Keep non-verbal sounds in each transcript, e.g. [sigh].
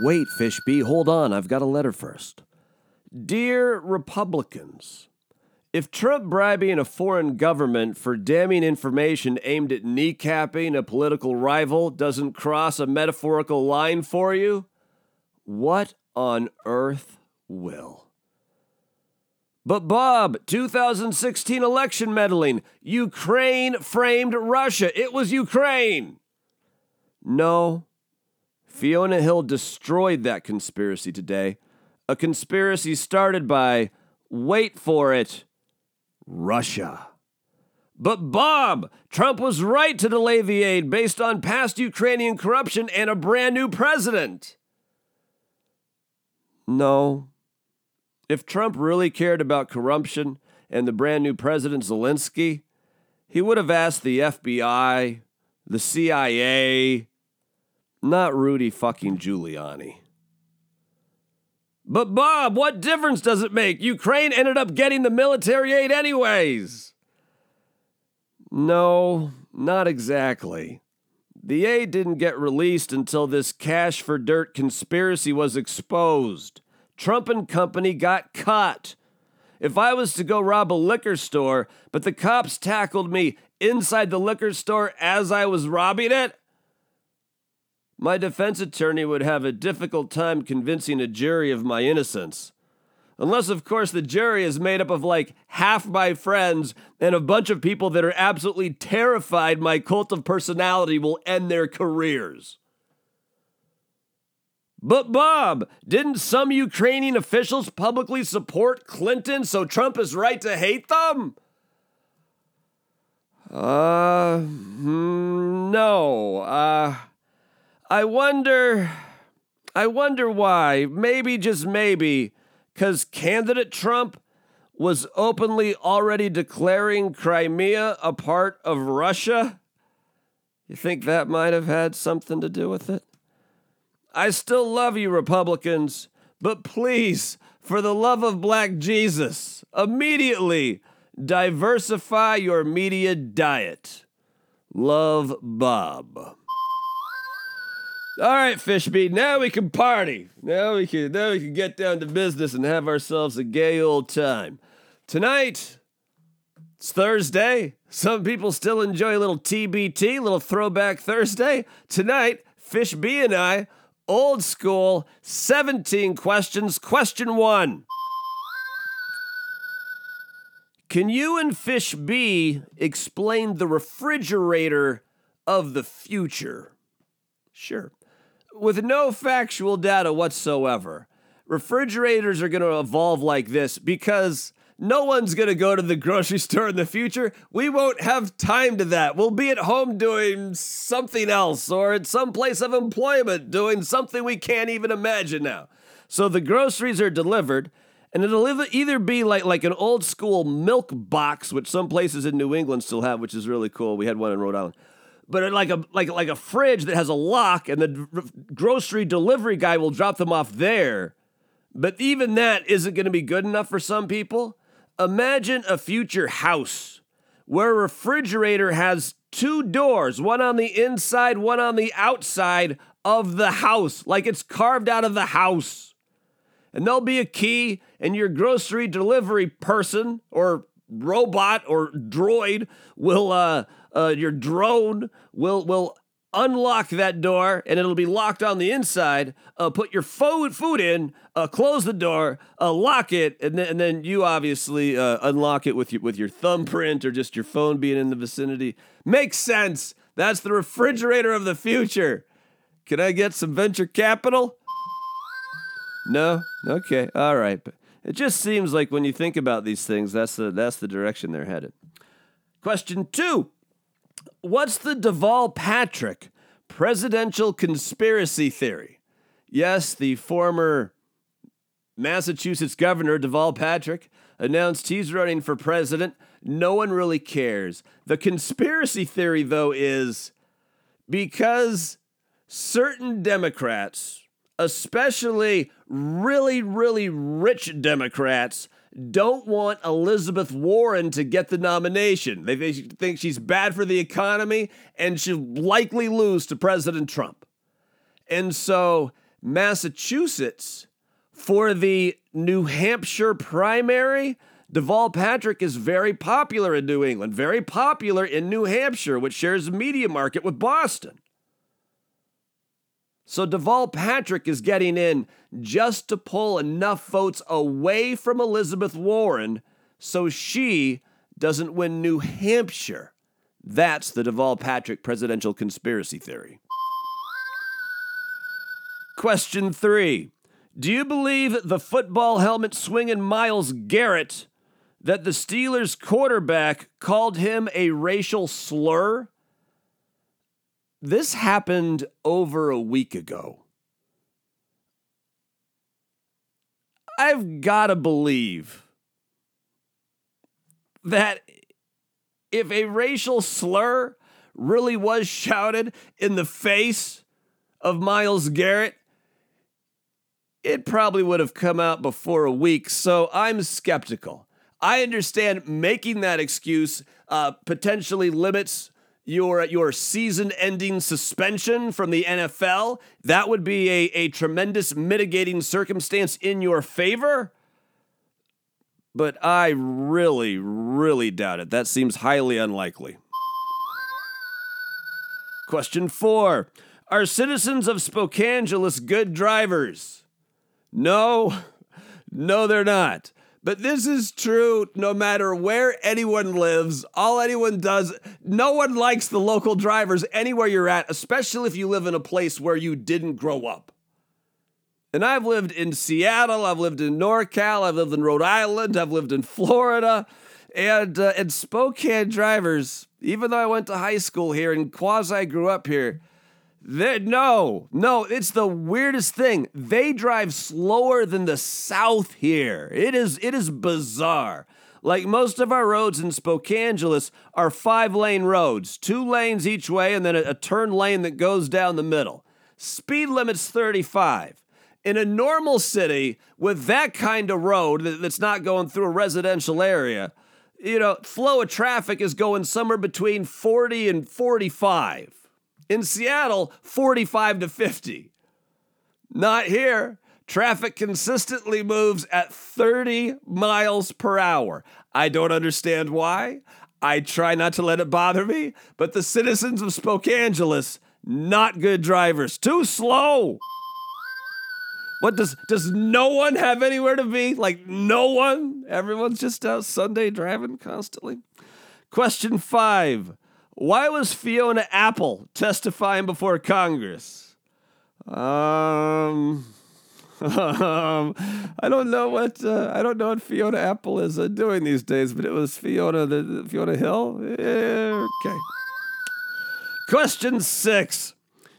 Wait, Fishby, hold on. I've got a letter first. Dear Republicans, if Trump bribing a foreign government for damning information aimed at kneecapping a political rival doesn't cross a metaphorical line for you, what on earth will? But Bob, 2016 election meddling, Ukraine framed Russia. It was Ukraine. No, Fiona Hill destroyed that conspiracy today. A conspiracy started by, wait for it, Russia. But Bob, Trump was right to delay the aid based on past Ukrainian corruption and a brand new president. No. If Trump really cared about corruption and the brand new president Zelensky, he would have asked the FBI, the CIA, not Rudy fucking Giuliani. But Bob, what difference does it make? Ukraine ended up getting the military aid anyways. No, not exactly. The aid didn't get released until this cash for dirt conspiracy was exposed. Trump and company got caught. If I was to go rob a liquor store, but the cops tackled me inside the liquor store as I was robbing it, my defense attorney would have a difficult time convincing a jury of my innocence. Unless, of course, the jury is made up of like half my friends and a bunch of people that are absolutely terrified my cult of personality will end their careers. But, Bob, didn't some Ukrainian officials publicly support Clinton, so Trump is right to hate them? Uh, hmm, no. Uh, I wonder. I wonder why. Maybe, just maybe, because candidate Trump was openly already declaring Crimea a part of Russia? You think that might have had something to do with it? I still love you, Republicans, but please, for the love of black Jesus, immediately diversify your media diet. Love, Bob. All right, Fishby, now we can party. Now we can now we can get down to business and have ourselves a gay old time. Tonight, it's Thursday. Some people still enjoy a little TBT, little throwback Thursday. Tonight, Fishby and I, old school, 17 questions. Question one. Can you and Fish B explain the refrigerator of the future? Sure with no factual data whatsoever. Refrigerators are going to evolve like this because no one's going to go to the grocery store in the future. We won't have time to that. We'll be at home doing something else or at some place of employment doing something we can't even imagine now. So the groceries are delivered and it'll either be like like an old school milk box which some places in New England still have which is really cool. We had one in Rhode Island but like a like like a fridge that has a lock, and the grocery delivery guy will drop them off there. But even that isn't going to be good enough for some people. Imagine a future house where a refrigerator has two doors, one on the inside, one on the outside of the house, like it's carved out of the house. And there'll be a key, and your grocery delivery person or robot or droid will uh, uh, your drone will will unlock that door and it'll be locked on the inside. Uh, put your food food in, uh, close the door, uh, lock it, and then, and then you obviously uh, unlock it with your with your thumbprint or just your phone being in the vicinity. Makes sense. That's the refrigerator of the future. Can I get some venture capital? No. Okay. All right. But it just seems like when you think about these things, that's the that's the direction they're headed. Question two. What's the Deval Patrick presidential conspiracy theory? Yes, the former Massachusetts governor, Deval Patrick, announced he's running for president. No one really cares. The conspiracy theory, though, is because certain Democrats, especially really, really rich Democrats, don't want Elizabeth Warren to get the nomination. They think she's bad for the economy and she'll likely lose to President Trump. And so Massachusetts for the New Hampshire primary. Deval Patrick is very popular in New England, very popular in New Hampshire, which shares a media market with Boston. So Deval Patrick is getting in just to pull enough votes away from Elizabeth Warren so she doesn't win New Hampshire. That's the Deval Patrick presidential conspiracy theory. Question three Do you believe the football helmet swinging Myles Garrett that the Steelers quarterback called him a racial slur? This happened over a week ago. I've got to believe that if a racial slur really was shouted in the face of Myles Garrett, it probably would have come out before a week. So I'm skeptical. I understand making that excuse uh, potentially limits your your season-ending suspension from the NFL. That would be a, a tremendous mitigating circumstance in your favor. But I really, really doubt it. That seems highly unlikely. Question four Are citizens of Spokangelis good drivers? No, [laughs] no, they're not. But this is true no matter where anyone lives. All anyone does, no one likes the local drivers anywhere you're at, especially if you live in a place where you didn't grow up. And I've lived in Seattle, I've lived in NorCal, I've lived in Rhode Island, I've lived in Florida, and uh, and Spokane drivers. Even though I went to high school here and quasi grew up here, they, no, no, it's the weirdest thing. They drive slower than the South here. It is it is bizarre. Like most of our roads in Spokangelis are five lane roads, two lanes each way, and then a, a turn lane that goes down the middle. Speed limit's 35 in a normal city with that kind of road that's not going through a residential area, you know, flow of traffic is going somewhere between 40 and 45. In Seattle, 45 to 50. Not here. Traffic consistently moves at 30 miles per hour. I don't understand why. I try not to let it bother me, but the citizens of Spokangelis, not good drivers. Too slow. What does does no one have anywhere to be? Like no one? Everyone's just out Sunday driving constantly. Question 5. Why was Fiona Apple testifying before Congress? Um um, [laughs] I don't know what uh, I don't know what Fiona Apple is uh, doing these days, but it was Fiona the Fiona Hill. Yeah, okay. Question six: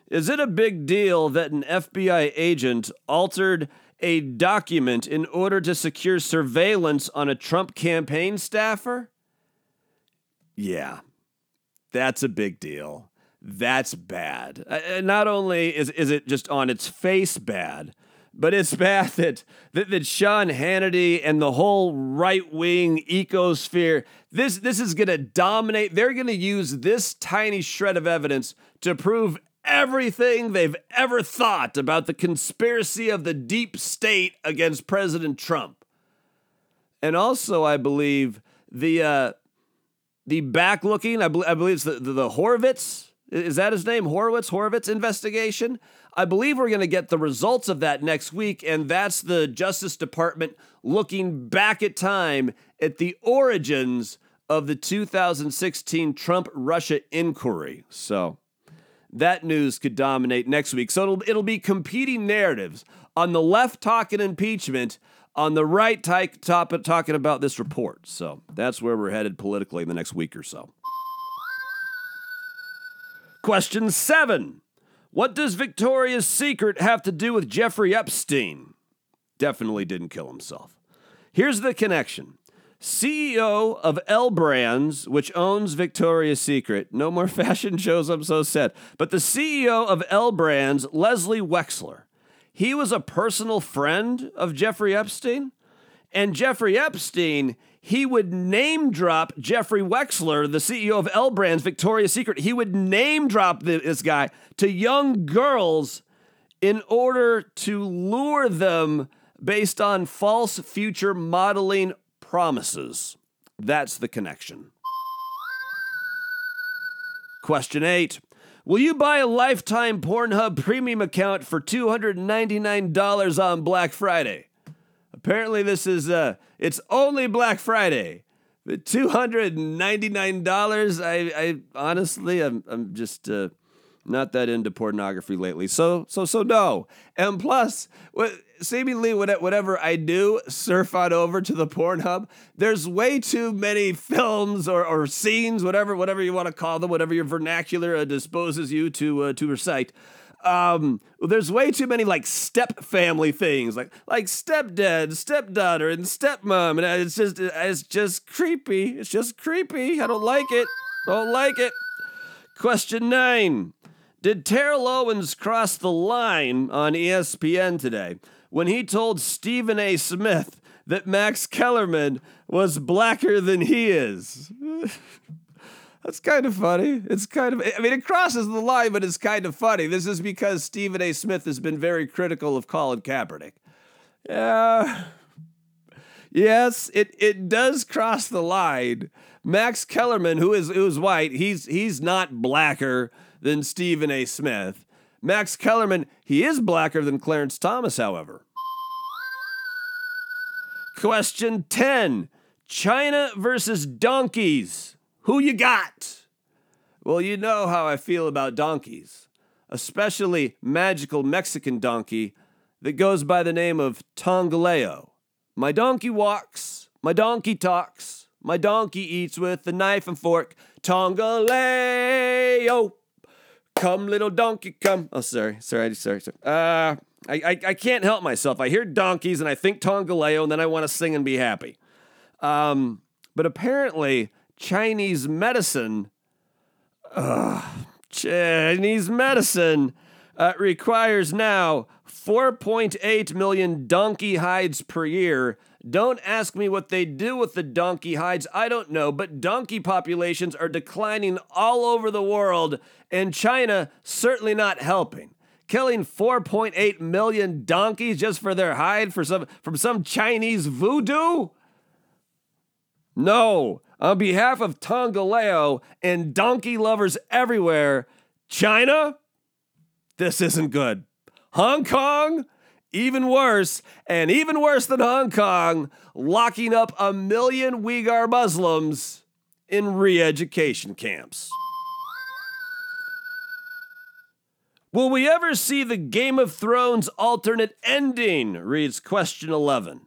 is it a big deal that an FBI agent altered a document in order to secure surveillance on a Trump campaign staffer? Yeah, that's a big deal. That's bad. Uh, not only is, is it just on its face bad, but it's [laughs] bad that, that, that Sean Hannity and the whole right wing ecosphere, this, this is going to dominate. They're going to use this tiny shred of evidence to prove everything they've ever thought about the conspiracy of the deep state against President Trump. And also, I believe the uh, the backlooking, I, be- I believe it's the, the, the Horowitz, is that his name? Horowitz, Horowitz investigation. I believe we're going to get the results of that next week, and that's the Justice Department looking back at time at the origins of the 2016 Trump Russia inquiry. So that news could dominate next week. So it'll, it'll be competing narratives. On the left, talking impeachment. On the right, type topic talking about this report. So that's where we're headed politically in the next week or so. Question seven What does Victoria's Secret have to do with Jeffrey Epstein? Definitely didn't kill himself. Here's the connection CEO of L Brands, which owns Victoria's Secret. No more [laughs] fashion shows, I'm so sad. But the CEO of L Brands, Leslie Wexner, he was a personal friend of Jeffrey Epstein. And Jeffrey Epstein, he would name drop Jeffrey Wexler, the CEO of L Brands, Victoria's Secret. He would name drop this guy to young girls in order to lure them based on false future modeling promises. That's the connection. Question 8. Will you buy a lifetime Pornhub premium account for $299 on Black Friday? Apparently this is uh it's only Black Friday. The $299 I I honestly I'm I'm just uh not that into pornography lately. So so so no. And plus, what seemingly whatever I do, surf on over to the Pornhub. There's way too many films or, or scenes, whatever whatever you want to call them, whatever your vernacular uh, disposes you to uh, to recite. Um, there's way too many like step family things, like like stepdad, stepdaughter, and stepmom, and it's just it's just creepy. It's just creepy. I don't like it. Don't like it. Question nine. Did Terrell Owens cross the line on ESPN today when he told Stephen A. Smith that Max Kellerman was blacker than he is? [laughs] That's kind of funny. It's kind of, I mean, it crosses the line, but it's kind of funny. This is because Stephen A. Smith has been very critical of Colin Kaepernick. Yeah. Yes, it, it does cross the line. Max Kellerman, who is who is white, he's he's not blacker than Stephen A. Smith. Max Kellerman, he is blacker than Clarence Thomas, however. Question 10 China versus donkeys. Who you got? Well, you know how I feel about donkeys, especially magical Mexican donkey that goes by the name of Tingalayo. My donkey walks, my donkey talks, my donkey eats with a knife and fork. Tingalayo. Come, little donkey, come. Oh, sorry, sorry, sorry, sorry. Uh, I, I, I can't help myself. I hear donkeys and I think Tingalayo, and then I want to sing and be happy. Um, but apparently, Chinese medicine, uh, Chinese medicine uh, requires now 4.8 million donkey hides per year don't ask me what they do with the donkey hides. I don't know, but donkey populations are declining all over the world, and China certainly not helping. Killing 4.8 million donkeys just for their hide for some from some Chinese voodoo? No. On behalf of Tingalayo and donkey lovers everywhere, China, this isn't good. Hong Kong, even worse, and even worse than Hong Kong, locking up a million Uyghur Muslims in re education camps. Will we ever see the Game of Thrones alternate ending? reads question 11.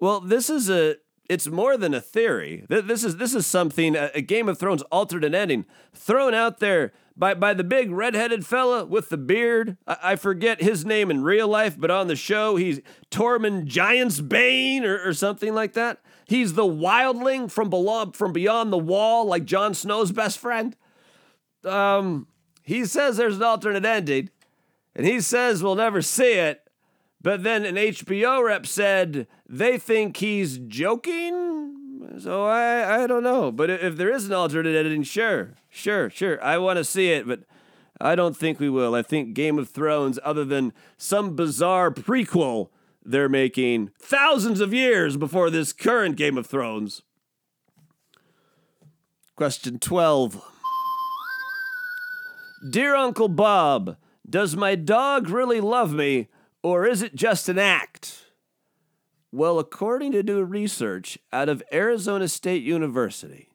Well, this is a it's more than a theory. This is this is something a Game of Thrones alternate ending thrown out there by by the big red-headed fella with the beard. I, I forget his name in real life, but on the show he's Tormund Giantsbane or, or something like that. He's the wildling from below, from beyond the wall, like Jon Snow's best friend. Um, he says there's an alternate ending, and he says we'll never see it. But then an HBO rep said they think he's joking. So I, I don't know. But if there is an alternate editing, sure, sure, sure. I want to see it, but I don't think we will. I think Game of Thrones, other than some bizarre prequel they're making thousands of years before this current Game of Thrones. Question 12. Dear Uncle Bob, does my dog really love me? Or is it just an act? Well, according to new research out of Arizona State University,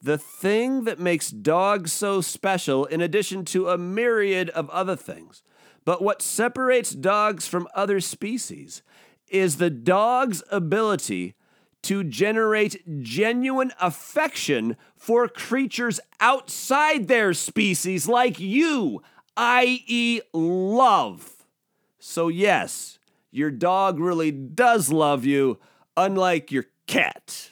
the thing that makes dogs so special, in addition to a myriad of other things, but what separates dogs from other species, is the dog's ability to generate genuine affection for creatures outside their species, like you, i.e., love. So, yes, your dog really does love you, unlike your cat.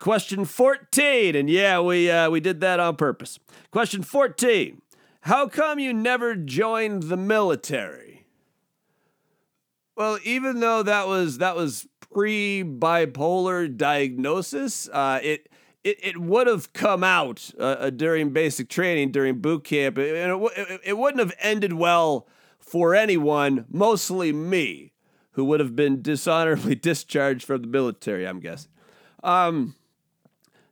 Question 14, and yeah, we, uh, we did that on purpose. Question 14 How come you never joined the military? Well, even though that was that was pre bipolar diagnosis, uh, it it, it would have come out uh, uh, during basic training, during boot camp, it, it, it wouldn't have ended well for anyone, mostly me, who would have been dishonorably [laughs] discharged from the military, I'm guessing. Um,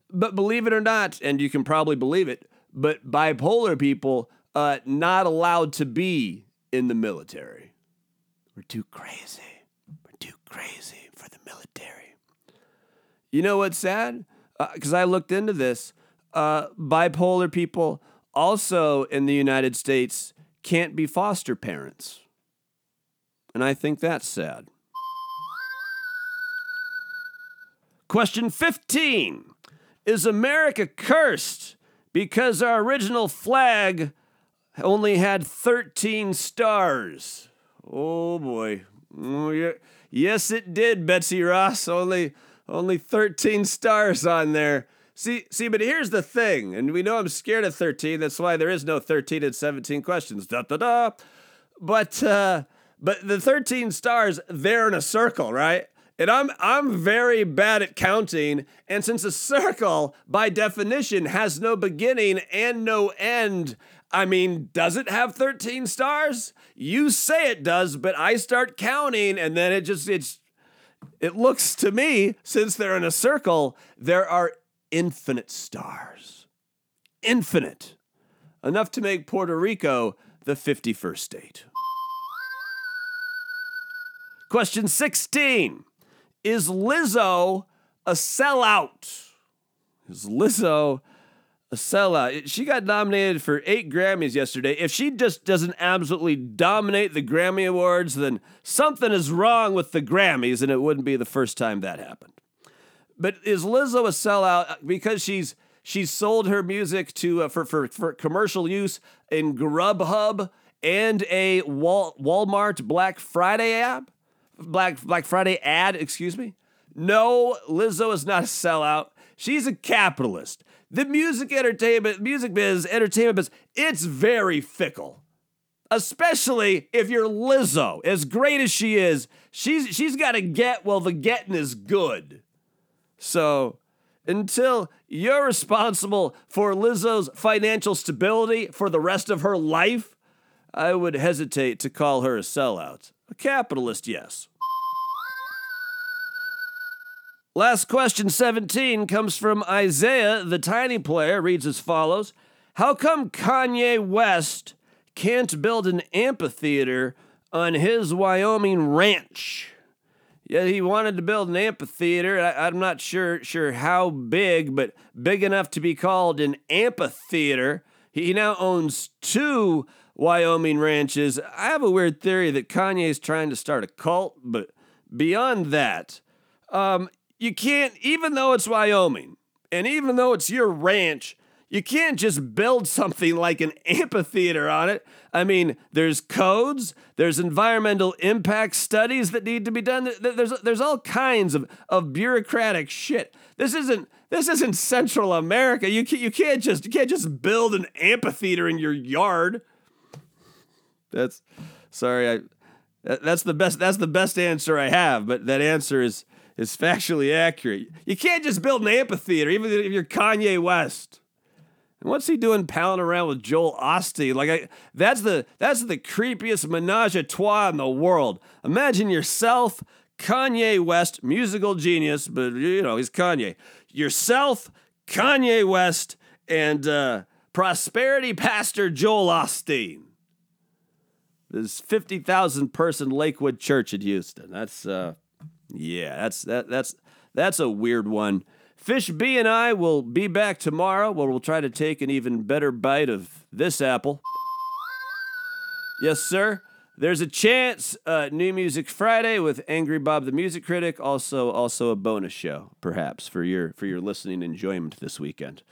but believe it or not, and you can probably believe it, but bipolar people uh, not allowed to be in the military. We're too crazy. We're too crazy for the military. You know what's sad? Because uh, I looked into this. Uh, bipolar people also in the United States can't be foster parents. And I think that's sad. Question 15 Is America cursed because our original flag only had 13 stars? Oh boy. Oh, yeah. Yes, it did, Betsy Ross. Only, only 13 stars on there. See, see, but here's the thing, and we know I'm scared of 13. That's why there is no 13 and 17 questions. Da da da. But uh, but the 13 stars, they're in a circle, right? And I'm I'm very bad at counting, and since a circle by definition has no beginning and no end, I mean, does it have 13 stars? You say it does, but I start counting and then it just it's it looks to me since they're in a circle, there are infinite stars. Infinite. Enough to make Puerto Rico the 51st state. Question 16 Is Lizzo a sellout? Is Lizzo a sellout? She got nominated for eight Grammys yesterday. If she just doesn't absolutely dominate the Grammy Awards, then something is wrong with the Grammys, and it wouldn't be the first time that happened. But is Lizzo a sellout because she's she's sold her music to uh, for, for for commercial use in Grubhub and a Wal- Walmart Black Friday app? Black Black Friday ad, excuse me. No, Lizzo is not a sellout. She's a capitalist. The music entertainment, music biz, entertainment biz, it's very fickle. Especially if you're Lizzo, as great as she is, she's she's got to get well. The getting is good. So until you're responsible for Lizzo's financial stability for the rest of her life, I would hesitate to call her a sellout. A capitalist, yes. Last question 17 comes from Isaiah, the tiny player, reads as follows How come Kanye West can't build an amphitheater on his Wyoming ranch? Yeah, he wanted to build an amphitheater. I, am not sure sure how big, but big enough to be called an amphitheater. He now owns two Wyoming ranches. I have a weird theory that Kanye is trying to start a cult, but beyond that, um, you can't, even though it's Wyoming, and even though it's your ranch, you can't just build something like an amphitheater on it. I mean, there's codes, there's environmental impact studies that need to be done. There's there's all kinds of, of bureaucratic shit. This isn't this isn't Central America. You can't, you can't just you can't just build an amphitheater in your yard. That's sorry, I that's the best that's the best answer I have, but that answer is is factually accurate. You can't just build an amphitheater, even if you're Kanye West. And what's he doing palling around with Joel Osteen? Like I, that's the that's the creepiest menage a trois in the world. Imagine yourself, Kanye West, musical genius, but you know he's Kanye. Yourself, Kanye West, and uh, prosperity pastor Joel Osteen. This 50,000 person Lakewood Church in Houston. That's uh yeah, that's that that's that's a weird one. Fish B and I will be back tomorrow where we'll try to take an even better bite of this apple. Yes, sir. There's a chance uh, New Music Friday with Angry Bob the Music Critic, also also a bonus show, perhaps for your for your listening enjoyment this weekend.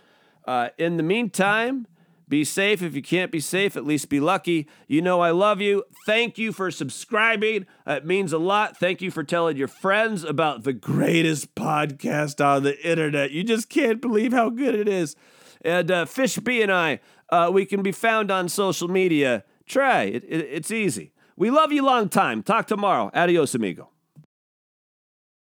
Uh, in the meantime, be safe. If you can't be safe, at least be lucky. You know I love you. Thank you for subscribing. It means a lot. Thank you for telling your friends about the greatest podcast on the internet. You just can't believe how good it is. And uh, Fish B and I, uh, we can be found on social media. Try it, it, it's easy. We love you long time. Talk tomorrow. Adios, amigo.